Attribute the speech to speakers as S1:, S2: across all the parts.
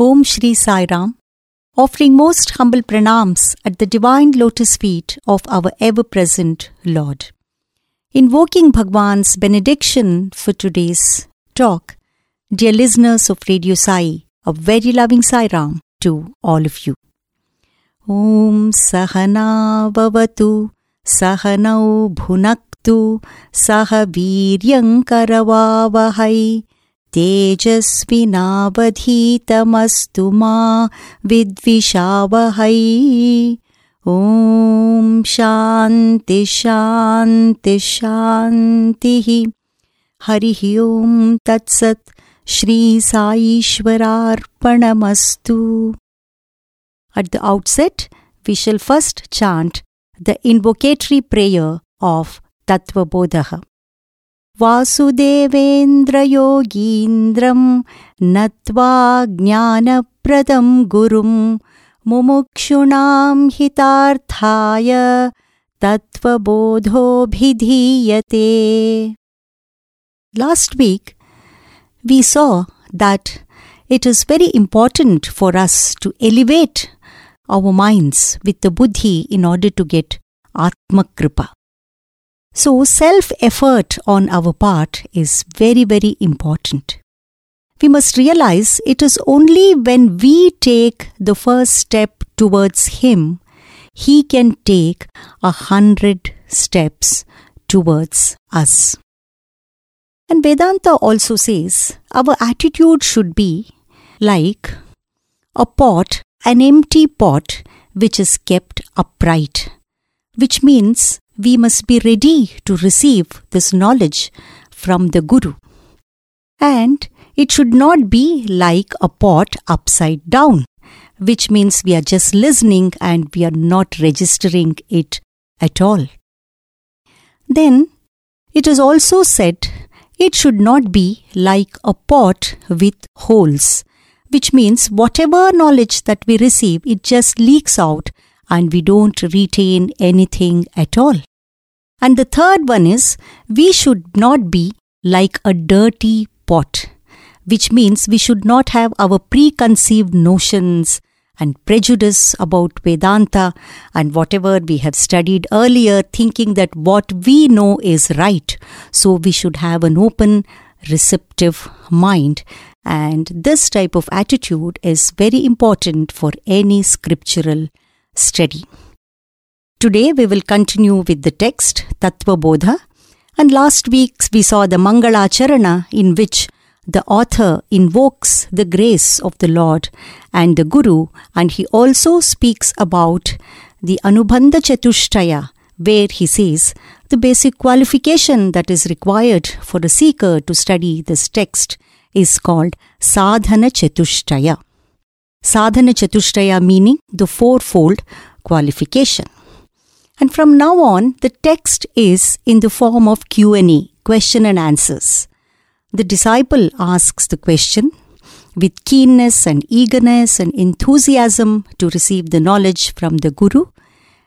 S1: Om Shri Sai Ram, offering most humble pranams at the divine lotus feet of our ever present Lord. Invoking Bhagwan's benediction for today's talk, dear listeners of Radio Sai, a very loving Sai Ram to all of you. Om Sahana Bhavatu Sahanau Bhunaktu Saha Viryankaravavahai तेजस्विनावधीतमस्तु मा विद्विषावहै। ॐ शान्ति शान्ति शान्तिः। हरिः ॐ तत्सत् श्रीसाईश्वरार्पणमस्तु the outset, we shall first chant the invocatory prayer of Tattvabodha. वासुदेवेन्द्रयोगीन्द्रम् नत्वा ज्ञानप्रदम् गुरुम् मुमुक्षुणाम् हितार्थाय last last week we so that it is very important for us to elevate our minds with buddhi in order to get atmakripa So, self effort on our part is very, very important. We must realize it is only when we take the first step towards Him, He can take a hundred steps towards us. And Vedanta also says our attitude should be like a pot, an empty pot which is kept upright, which means we must be ready to receive this knowledge from the Guru. And it should not be like a pot upside down, which means we are just listening and we are not registering it at all. Then it is also said it should not be like a pot with holes, which means whatever knowledge that we receive, it just leaks out and we don't retain anything at all. And the third one is we should not be like a dirty pot, which means we should not have our preconceived notions and prejudice about Vedanta and whatever we have studied earlier, thinking that what we know is right. So we should have an open, receptive mind. And this type of attitude is very important for any scriptural study. Today we will continue with the text Tattva Bodha. And last week we saw the Mangala Charana in which the author invokes the grace of the Lord and the Guru, and he also speaks about the Anubandha Chatushtaya, where he says the basic qualification that is required for a seeker to study this text is called Sadhana Chatushtaya. Sadhana Chatushtaya meaning the fourfold qualification. And from now on, the text is in the form of Q&A, question and answers. The disciple asks the question with keenness and eagerness and enthusiasm to receive the knowledge from the Guru,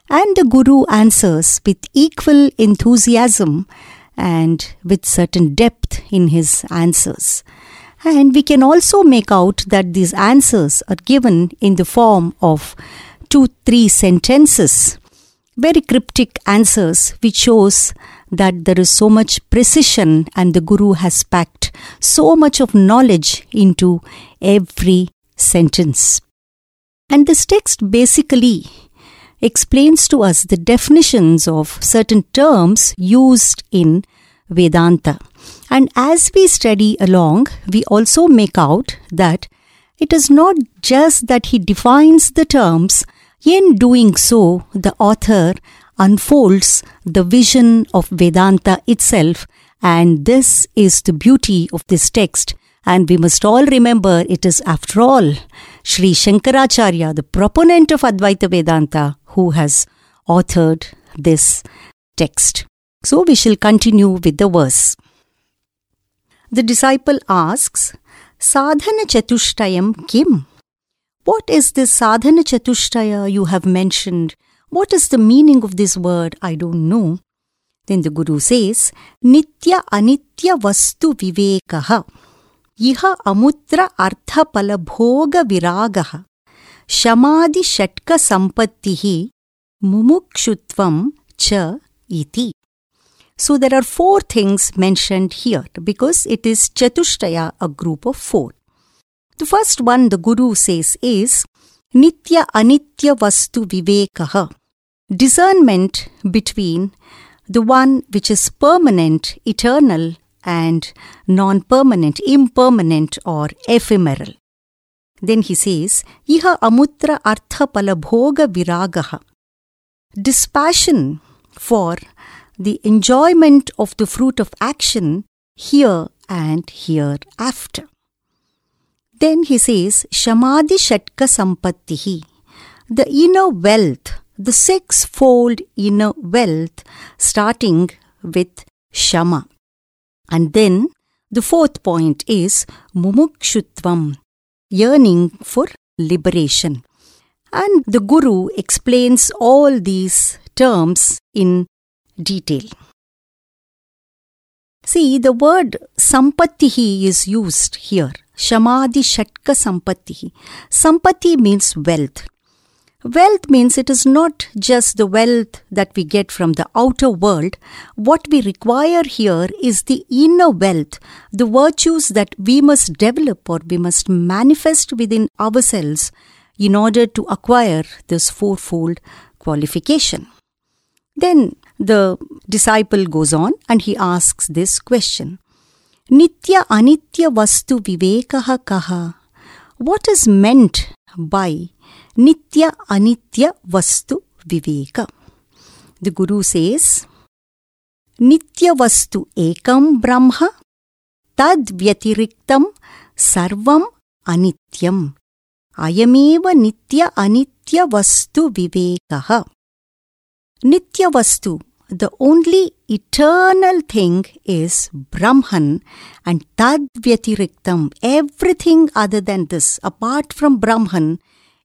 S1: and the Guru answers with equal enthusiasm and with certain depth in his answers. And we can also make out that these answers are given in the form of two, three sentences, very cryptic answers, which shows that there is so much precision and the Guru has packed so much of knowledge into every sentence. And this text basically explains to us the definitions of certain terms used in Vedanta. And as we study along, we also make out that it is not just that he defines the terms, in doing so, the author unfolds the vision of Vedanta itself, and this is the beauty of this text. And we must all remember it is, after all, Sri Shankaracharya, the proponent of Advaita Vedanta, who has authored this text. So we shall continue with the verse. The disciple asks, Sadhana Chatushtayam Kim? What is this sadhana chatushtaya you have mentioned? What is the meaning of this word? I don't know. Then the Guru says, Nitya anitya vastu vivekaha. yaha amutra artha palabhoga viragaha. Shamadi shatka sampattihi. Mumukshutvam cha iti. So there are four things mentioned here because it is chatushtaya, a group of four. The first one the Guru says is Nitya Anitya Vastu Vivekaha. Discernment between the one which is permanent, eternal, and non permanent, impermanent, or ephemeral. Then he says, Iha amutra artha palabhoga viragaha. Dispassion for the enjoyment of the fruit of action here and hereafter. Then he says, Shamadi Shatka Sampattihi, the inner wealth, the sixfold inner wealth, starting with Shama. And then the fourth point is Mumukshutvam, yearning for liberation. And the Guru explains all these terms in detail. See, the word sampattihi is used here. Shamadi Shatka Sampattihi. Sampatti means wealth. Wealth means it is not just the wealth that we get from the outer world. What we require here is the inner wealth, the virtues that we must develop or we must manifest within ourselves in order to acquire this fourfold qualification. Then the disciple goes on and he asks this question Nitya Anitya Vastu Vivekaha Kaha. What is meant by Nitya Anitya Vastu Viveka? The Guru says Nitya Vastu Ekam Brahma Tad Vyatiriktam Sarvam Anityam Ayameva Nitya Anitya Vastu Vivekaha Nitya Vastu, the only eternal thing is Brahman and Tad Vyatiriktam. Everything other than this, apart from Brahman,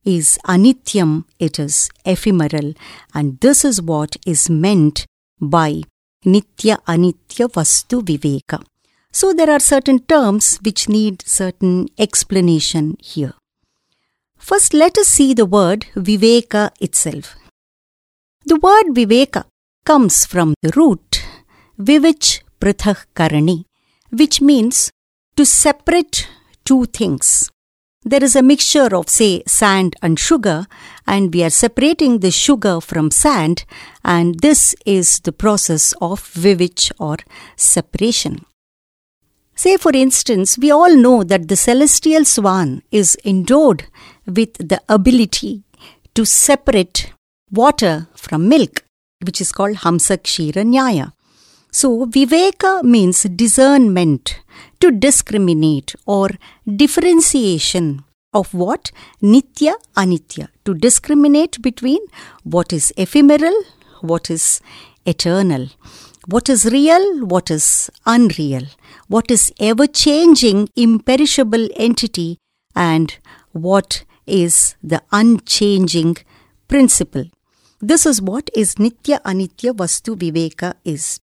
S1: is Anityam, it is ephemeral. And this is what is meant by Nitya Anitya Vastu Viveka. So there are certain terms which need certain explanation here. First, let us see the word Viveka itself. The word Viveka comes from the root Vivich Prithak Karani, which means to separate two things. There is a mixture of, say, sand and sugar, and we are separating the sugar from sand, and this is the process of Vivich or separation. Say, for instance, we all know that the celestial swan is endowed with the ability to separate water from milk, which is called Hamsa Kshira Nyaya. So, Viveka means discernment, to discriminate or differentiation of what? Nitya, Anitya, to discriminate between what is ephemeral, what is eternal, what is real, what is unreal, what is ever changing, imperishable entity, and what is the unchanging principle. This is what is Nitya Anitya Vastu Viveka is.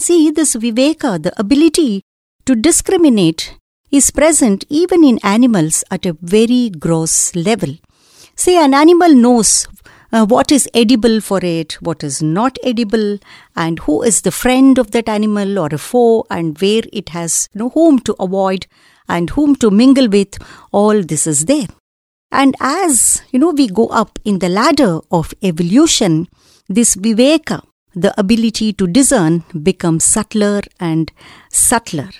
S1: See, this Viveka, the ability to discriminate, is present even in animals at a very gross level. Say, an animal knows uh, what is edible for it, what is not edible, and who is the friend of that animal or a foe, and where it has you know, whom to avoid and whom to mingle with. All this is there. And as, you know, we go up in the ladder of evolution, this viveka, the ability to discern, becomes subtler and subtler.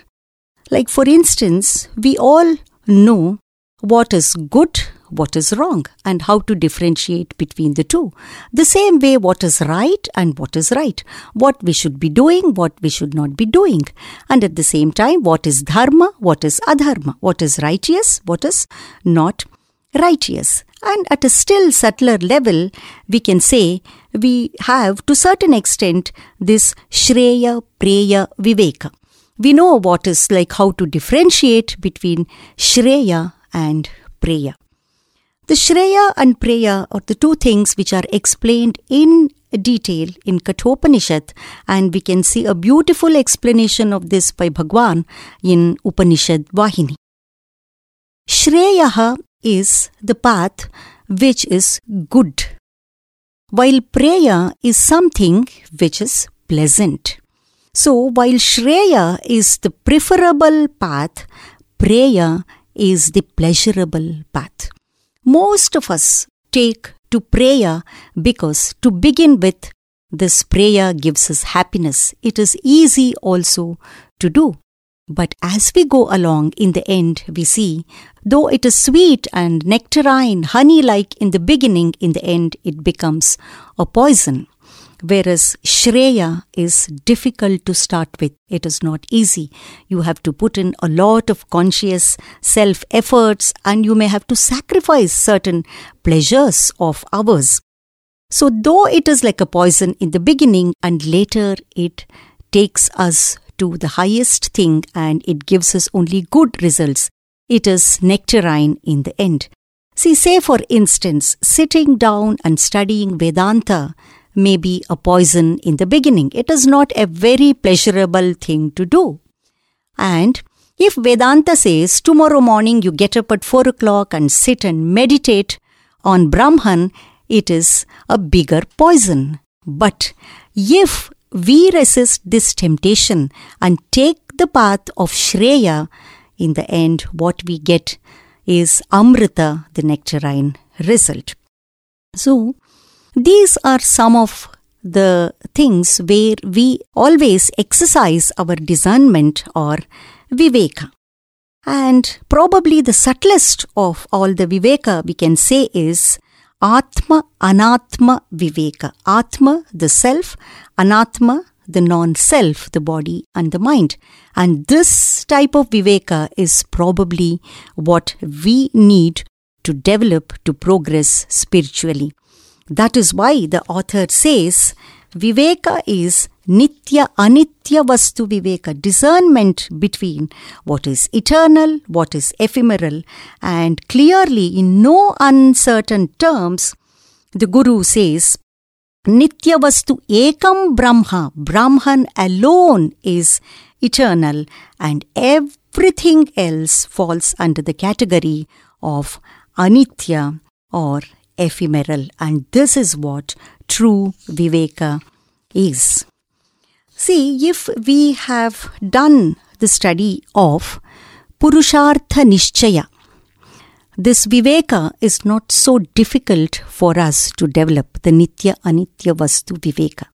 S1: Like, for instance, we all know what is good, what is wrong, and how to differentiate between the two. The same way, what is right and what is right, what we should be doing, what we should not be doing, and at the same time, what is dharma, what is adharma, what is righteous, what is not righteous. And at a still subtler level, we can say we have to certain extent this Shreya Preya Viveka. We know what is like how to differentiate between Shreya and Preya. The Shreya and Preya are the two things which are explained in detail in Kathopanishad, and we can see a beautiful explanation of this by Bhagwan in Upanishad Vahini. Shreyaha is the path which is good, while Preya is something which is pleasant. So, while Shreya is the preferable path, Preya is the pleasurable path. Most of us take to Preya because to begin with, this Preya gives us happiness. It is easy also to do. But as we go along, in the end, we see, though it is sweet and nectarine, honey like in the beginning, in the end, it becomes a poison. Whereas Shreya is difficult to start with. It is not easy. You have to put in a lot of conscious self efforts and you may have to sacrifice certain pleasures of ours. So, though it is like a poison in the beginning and later it takes us to the highest thing and it gives us only good results, it is nectarine in the end. See, say for instance, sitting down and studying Vedanta may be a poison in the beginning. It is not a very pleasurable thing to do. And if Vedanta says tomorrow morning you get up at 4 o'clock and sit and meditate on Brahman, it is a bigger poison. But if we resist this temptation and take the path of Shreya, in the end, what we get is Amrita, the nectarine result. So, these are some of the things where we always exercise our discernment or viveka. And probably the subtlest of all the viveka we can say is Atma Anatma Viveka. Atma, the self, Anatma, the non self, the body and the mind. And this type of Viveka is probably what we need to develop to progress spiritually. That is why the author says Viveka is Nitya Anitya Vastu Viveka, discernment between what is eternal, what is ephemeral, and clearly in no uncertain terms, the Guru says Nitya Vastu Ekam Brahma, Brahman alone is eternal, and everything else falls under the category of Anitya or ephemeral, and this is what true Viveka is. See, if we have done the study of Purushartha Nishchaya, this Viveka is not so difficult for us to develop the Nitya Anitya Vastu Viveka.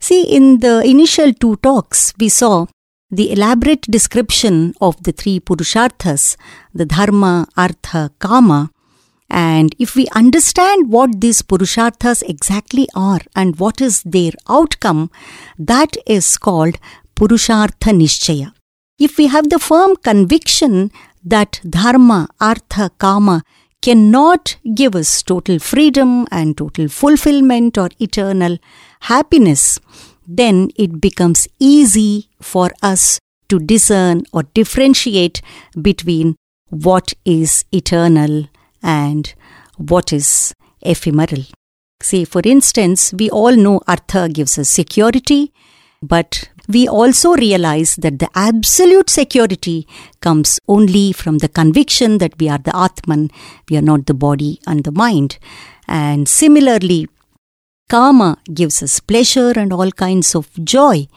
S1: See, in the initial two talks, we saw the elaborate description of the three Purusharthas, the Dharma, Artha, Kama, and if we understand what these Purusharthas exactly are and what is their outcome, that is called Purushartha Nishchaya. If we have the firm conviction that Dharma, Artha, Kama cannot give us total freedom and total fulfillment or eternal happiness, then it becomes easy for us to discern or differentiate between what is eternal and what is ephemeral. See, for instance, we all know Artha gives us security, but we also realize that the absolute security comes only from the conviction that we are the Atman, we are not the body and the mind. And similarly, Kama gives us pleasure and all kinds of joy,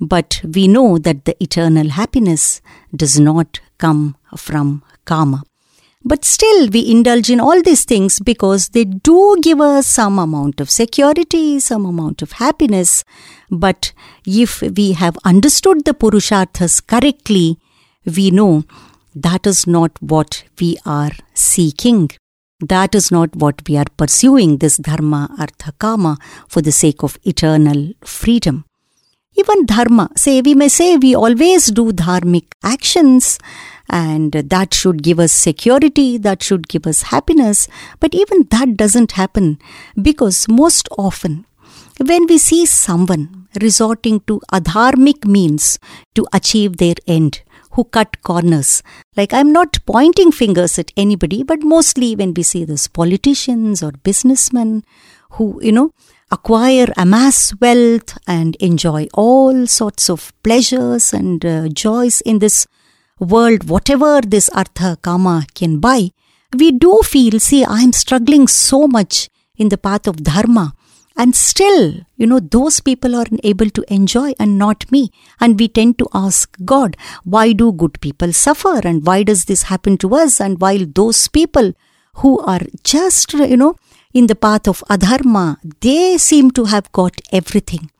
S1: but we know that the eternal happiness does not come from Kama. But still, we indulge in all these things because they do give us some amount of security, some amount of happiness. But if we have understood the Purusharthas correctly, we know that is not what we are seeking. That is not what we are pursuing, this Dharma, Artha, Kama, for the sake of eternal freedom. Even Dharma, say, we may say we always do dharmic actions and that should give us security, that should give us happiness. But even that doesn't happen because most often, when we see someone resorting to adharmic means to achieve their end, who cut corners. Like, I'm not pointing fingers at anybody, but mostly when we see this politicians or businessmen who, you know, acquire, amass wealth, and enjoy all sorts of pleasures and uh, joys in this world, whatever this artha kama can buy, we do feel, see, I'm struggling so much in the path of dharma. And still, you know, those people are able to enjoy and not me. And we tend to ask God, why do good people suffer? And why does this happen to us? And while those people who are just, you know, in the path of adharma, they seem to have got everything.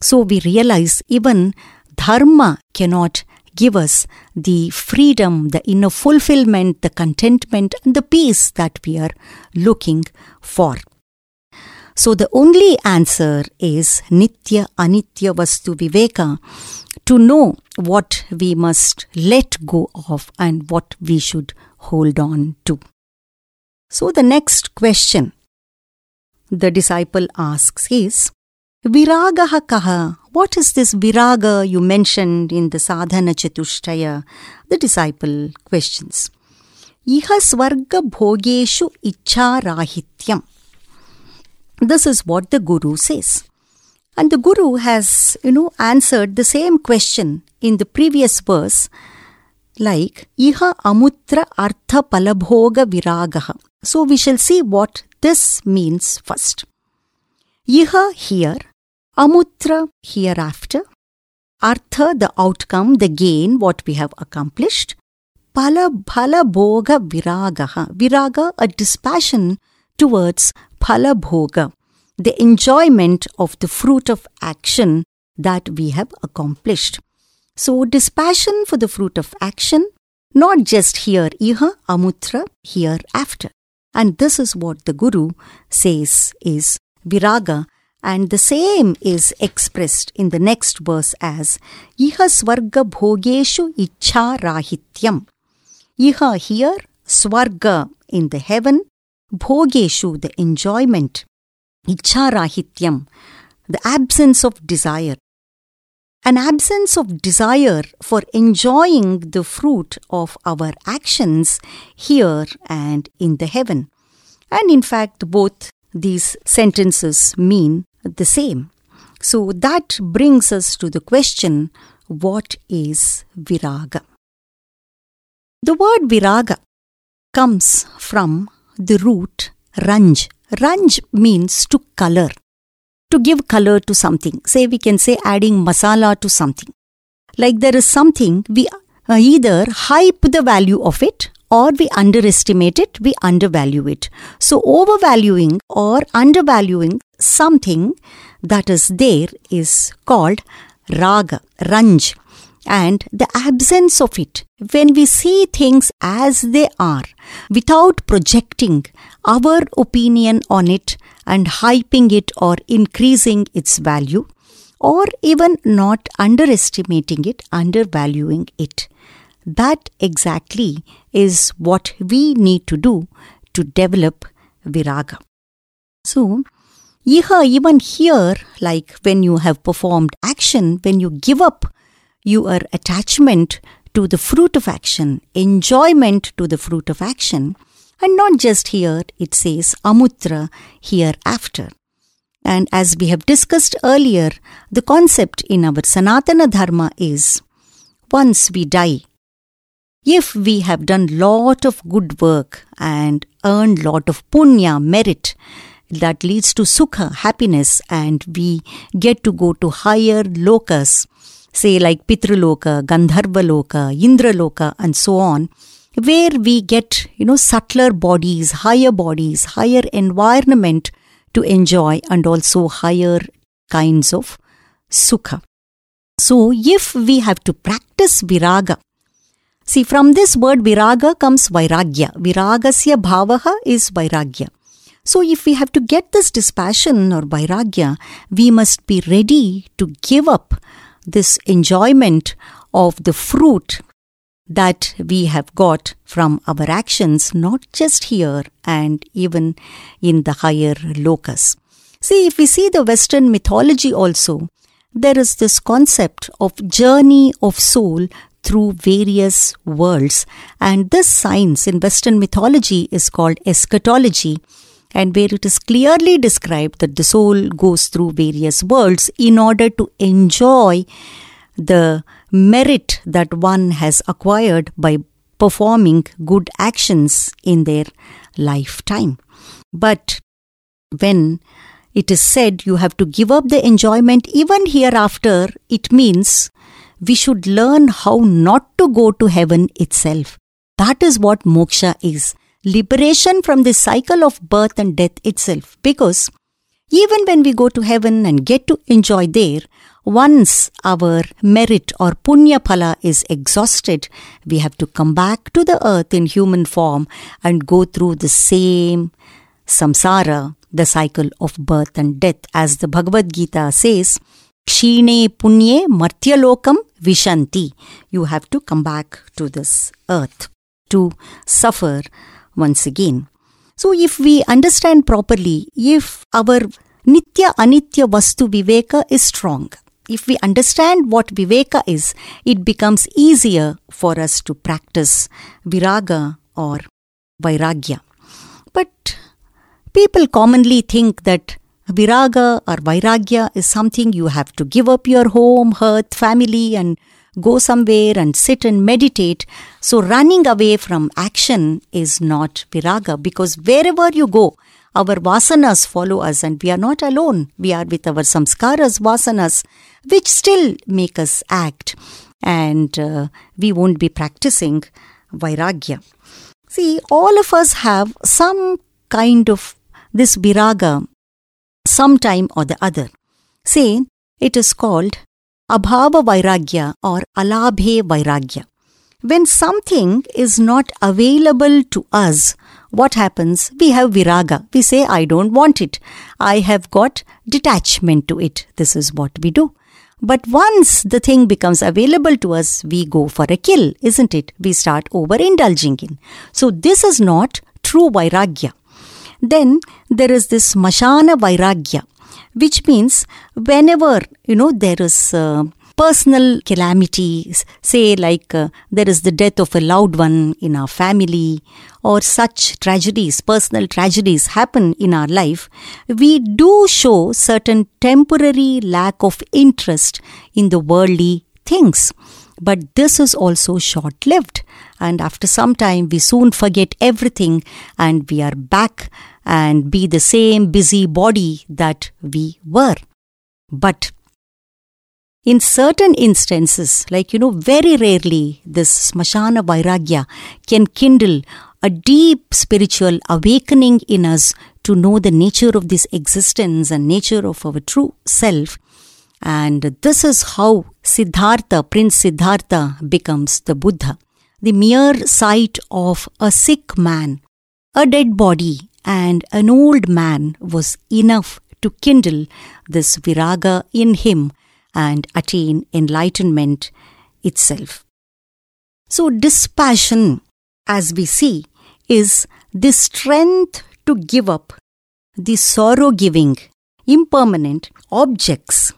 S1: So we realize even dharma cannot give us the freedom, the inner fulfillment, the contentment, and the peace that we are looking for. So the only answer is Nitya Anitya Vastu Viveka to know what we must let go of and what we should hold on to. So the next question the disciple asks is Viragaha kaha. What is this viraga you mentioned in the sadhana chatushtaya? The disciple questions. Iha swarga bhogeshu icha rahityam. This is what the Guru says. And the Guru has, you know, answered the same question in the previous verse, like Iha amutra artha palabhoga viragaha. So we shall see what this means first. Iha here, amutra hereafter, artha the outcome, the gain, what we have accomplished, pala bhala bhoga viragaha. Viraga, a dispassion towards phalabhoga, the enjoyment of the fruit of action that we have accomplished. So, dispassion for the fruit of action, not just here, iha amutra, hereafter. And this is what the Guru says is viraga, and the same is expressed in the next verse as iha swarga bhogeshu icha rahityam. Iha here, swarga in the heaven, bhogeshu, the enjoyment, icharahityam, the absence of desire. An absence of desire for enjoying the fruit of our actions here and in the heaven. And in fact, both these sentences mean the same. So that brings us to the question what is viraga? The word viraga comes from the root ranj. Ranj means to color, to give color to something. Say we can say adding masala to something. Like there is something, we either hype the value of it or we underestimate it, we undervalue it. So overvaluing or undervaluing something that is there is called raga, ranj and the absence of it, when we see things as they are, without projecting our opinion on it and hyping it or increasing its value, or even not underestimating it, undervaluing it. That exactly is what we need to do to develop viraga. So, even here, like when you have performed action, when you give up your attachment to the fruit of action, enjoyment to the fruit of action. And not just here, it says amutra hereafter. And as we have discussed earlier, the concept in our Sanatana Dharma is once we die, if we have done lot of good work and earned lot of punya, merit, that leads to sukha, happiness, and we get to go to higher lokas, say like Pitraloka, Gandharvaloka, Indraloka, and so on, where we get, you know, subtler bodies, higher bodies, higher environment to enjoy, and also higher kinds of sukha. So, if we have to practice viraga, see from this word viraga comes vairagya. Viragasya bhavaha is vairagya. So, if we have to get this dispassion or vairagya, we must be ready to give up this enjoyment of the fruit that we have got from our actions, not just here and even in the higher lokas. See, if we see the Western mythology also, there is this concept of journey of soul through various worlds. And this science in Western mythology is called eschatology, and where it is clearly described that the soul goes through various worlds in order to enjoy the merit that one has acquired by performing good actions in their lifetime. But when it is said you have to give up the enjoyment even hereafter, it means we should learn how not to go to heaven itself. That is what moksha is liberation from the cycle of birth and death itself. Because even when we go to heaven and get to enjoy there, once our merit or punya phala is exhausted, we have to come back to the earth in human form and go through the same samsara, the cycle of birth and death. As the Bhagavad Gita says, Kshine punye martyalokam vishanti. You have to come back to this earth to suffer once again. So, if we understand properly, if our Nitya Anitya Vastu Viveka is strong, if we understand what Viveka is, it becomes easier for us to practice Viraga or Vairagya. But people commonly think that Viraga or Vairagya is something you have to give up your home, hearth, family, and go somewhere and sit and meditate. So, running away from action is not Viraga because wherever you go, our vasanas follow us and we are not alone. We are with our samskaras, vasanas, which still make us act and uh, we won't be practicing vairagya. See, all of us have some kind of this viraga sometime or the other. Say, it is called abhava vairagya or alabhe vairagya. When something is not available to us, what happens? We have viraga. We say, I don't want it. I have got detachment to it. This is what we do. But once the thing becomes available to us, we go for a kill, isn't it? We start overindulging in. So this is not true vairagya. Then there is this smashana vairagya, which means whenever, you know, there is uh, personal calamities, say like uh, there is the death of a loved one in our family, or such tragedies, personal tragedies happen in our life, we do show certain temporary lack of interest in the worldly things. But this is also short lived, and after some time, we soon forget everything and we are back and be the same busy body that we were. But in certain instances, like you know, very rarely this smashana vairagya can kindle a deep spiritual awakening in us to know the nature of this existence and nature of our true self. And this is how Siddhartha, Prince Siddhartha, becomes the Buddha. The mere sight of a sick man, a dead body, and an old man was enough to kindle this viraga in him and attain enlightenment itself. So, dispassion, as we see, is the strength to give up the sorrow giving, impermanent objects,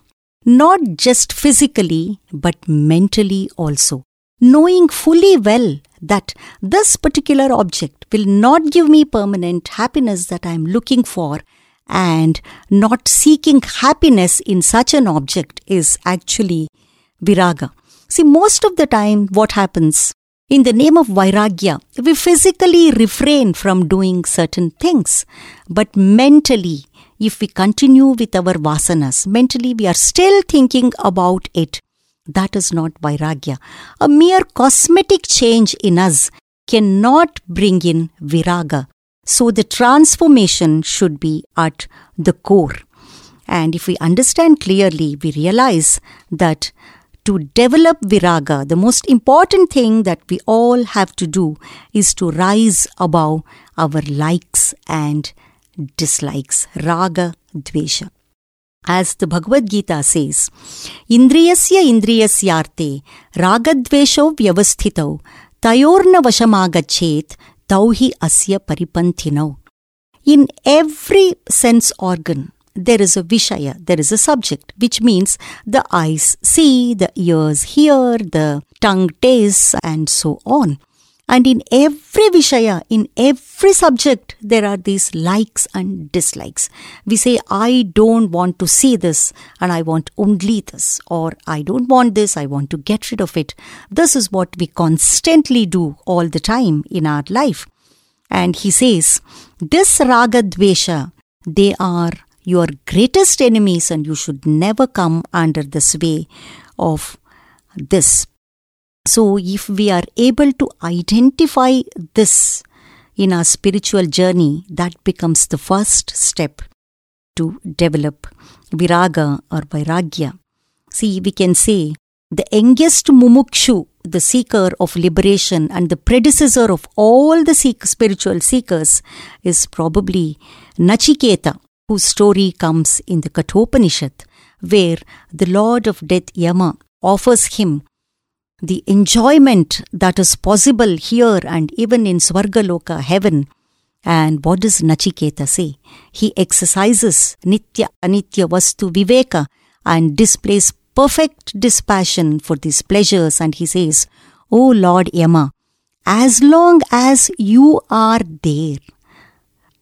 S1: not just physically but mentally also. Knowing fully well that this particular object will not give me permanent happiness that I am looking for and not seeking happiness in such an object is actually viraga. See, most of the time, what happens in the name of vairagya, we physically refrain from doing certain things, but mentally, if we continue with our vasanas, mentally we are still thinking about it. That is not vairagya. A mere cosmetic change in us cannot bring in viraga. So the transformation should be at the core. And if we understand clearly, we realize that to develop viraga, the most important thing that we all have to do is to rise above our likes and dislikes, raga, dvesha. As the Bhagavad Gita says, Indriyasya indriyasyarte ragadvesho vyavasthitau tayorna vashamagachet tauhi asya paripanthinau. In every sense organ, there is a Vishaya, there is a subject, which means the eyes see, the ears hear, the tongue tastes, and so on. And in every Vishaya, in every subject, there are these likes and dislikes. We say, I don't want to see this and I want only this, or I don't want this, I want to get rid of it. This is what we constantly do all the time in our life. And he says, This Raga Dvesha, they are your greatest enemies, and you should never come under the sway of this. So, if we are able to identify this in our spiritual journey, that becomes the first step to develop viraga or vairagya. See, we can say the youngest mumukshu, the seeker of liberation and the predecessor of all the seek- spiritual seekers, is probably Nachiketa, whose story comes in the Kathopanishad, where the Lord of Death Yama offers him the enjoyment that is possible here and even in Swargaloka, heaven. And what does Nachiketa say? He exercises Nitya Anitya Vastu Viveka and displays perfect dispassion for these pleasures. And he says, O Lord Yama, as long as you are there,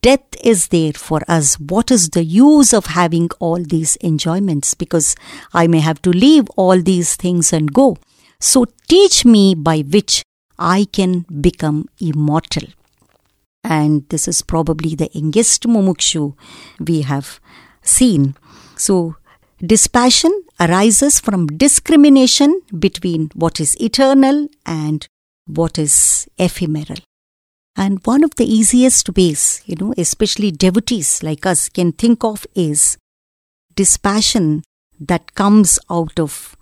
S1: death is there for us. What is the use of having all these enjoyments? Because I may have to leave all these things and go. So teach me by which I can become immortal. And this is probably the youngest mumukshu we have seen. So dispassion arises from discrimination between what is eternal and what is ephemeral. And one of the easiest ways, you know, especially devotees like us can think of is dispassion that comes out of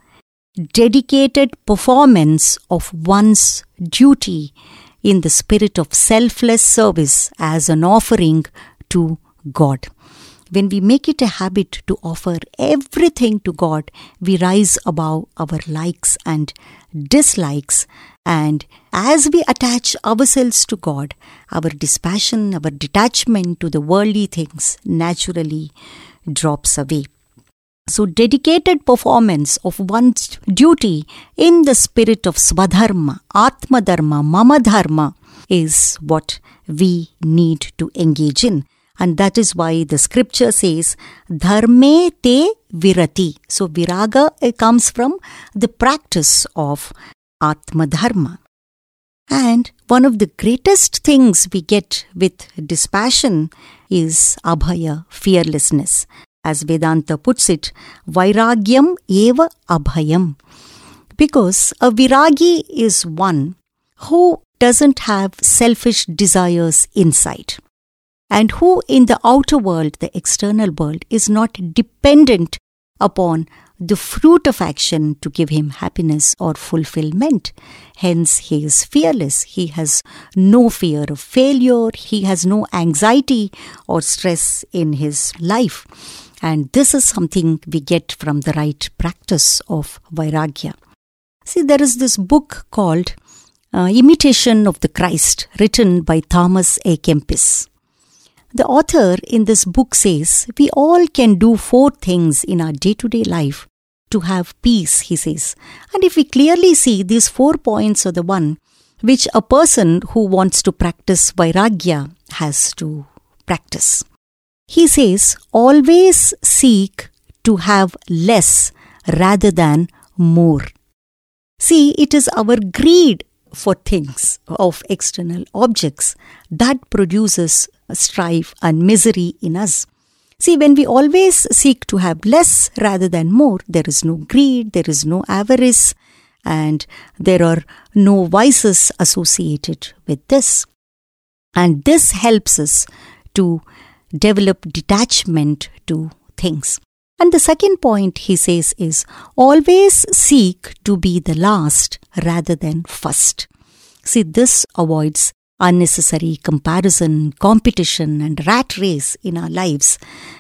S1: dedicated performance of one's duty in the spirit of selfless service as an offering to God. When we make it a habit to offer everything to God, we rise above our likes and dislikes. And as we attach ourselves to God, our dispassion, our detachment to the worldly things naturally drops away. So, dedicated performance of one's duty in the spirit of Swadharma, Atma Dharma, Mama Dharma is what we need to engage in. And that is why the scripture says, Dharme te virati. So, viraga comes from the practice of Atma Dharma. And one of the greatest things we get with dispassion is abhaya, fearlessness as Vedanta puts it, Vairagyam eva abhayam. Because a viragi is one who doesn't have selfish desires inside and who in the outer world, the external world, is not dependent upon the fruit of action to give him happiness or fulfillment. Hence, he is fearless. He has no fear of failure. He has no anxiety or stress in his life. And this is something we get from the right practice of Vairagya. See, there is this book called uh, Imitation of the Christ, written by Thomas à Kempis. The author in this book says we all can do four things in our day to day life to have peace, he says. And if we clearly see these four points are the one which a person who wants to practice Vairagya has to practice. He says, always seek to have less rather than more. See, it is our greed for things of external objects that produces strife and misery in us. See, when we always seek to have less rather than more, there is no greed, there is no avarice, and there are no vices associated with this. And this helps us to develop detachment to things. And the second point he says is always seek to be the last rather than first. See, this avoids unnecessary comparison, competition, and rat race in our lives.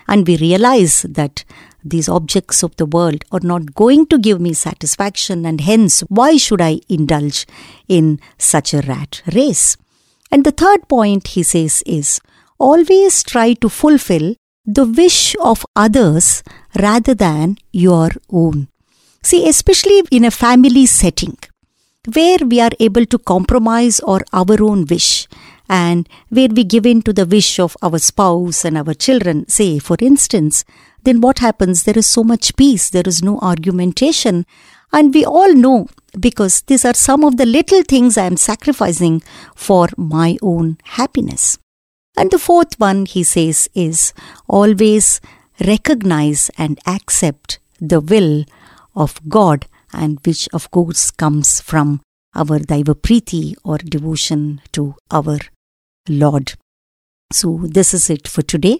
S1: And we realize that these objects of the world are not going to give me satisfaction, and hence, why should I indulge in such a rat race? And the third point he says is always try to fulfill the wish of others rather than your own. See, especially in a family setting where we are able to compromise or our own wish and where we give in to the wish of our spouse and our children, say, for instance, then what happens? There is so much peace, there is no argumentation. And we all know because these are some of the little things I am sacrificing for my own happiness. And the fourth one, he says, is always recognize and accept the will of God, and which of course comes from our Daiva Priti or devotion to our Lord. So, this is it for today,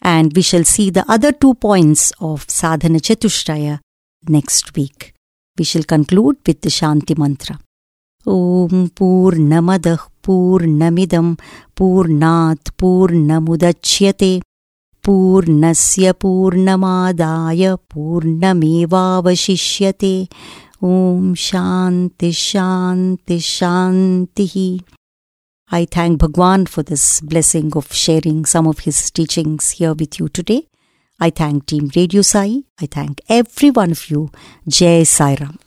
S1: and we shall see the other two points of Sadhana Chatushtaya next week. We shall conclude with the Shanti Mantra. ॐ पूर्णमदः पूर्णमिदं पूर्णात् पूर्णमुदच्यते पूर्णस्य पूर्णमादाय पूर्णमेवावशिष्यते ॐ शान्ति शान्ति शान्तिः I thank Bhagwan for this blessing of sharing some of his teachings here with you today. I thank Team Radio Sai. I thank every one of you. Jai Sai Ram.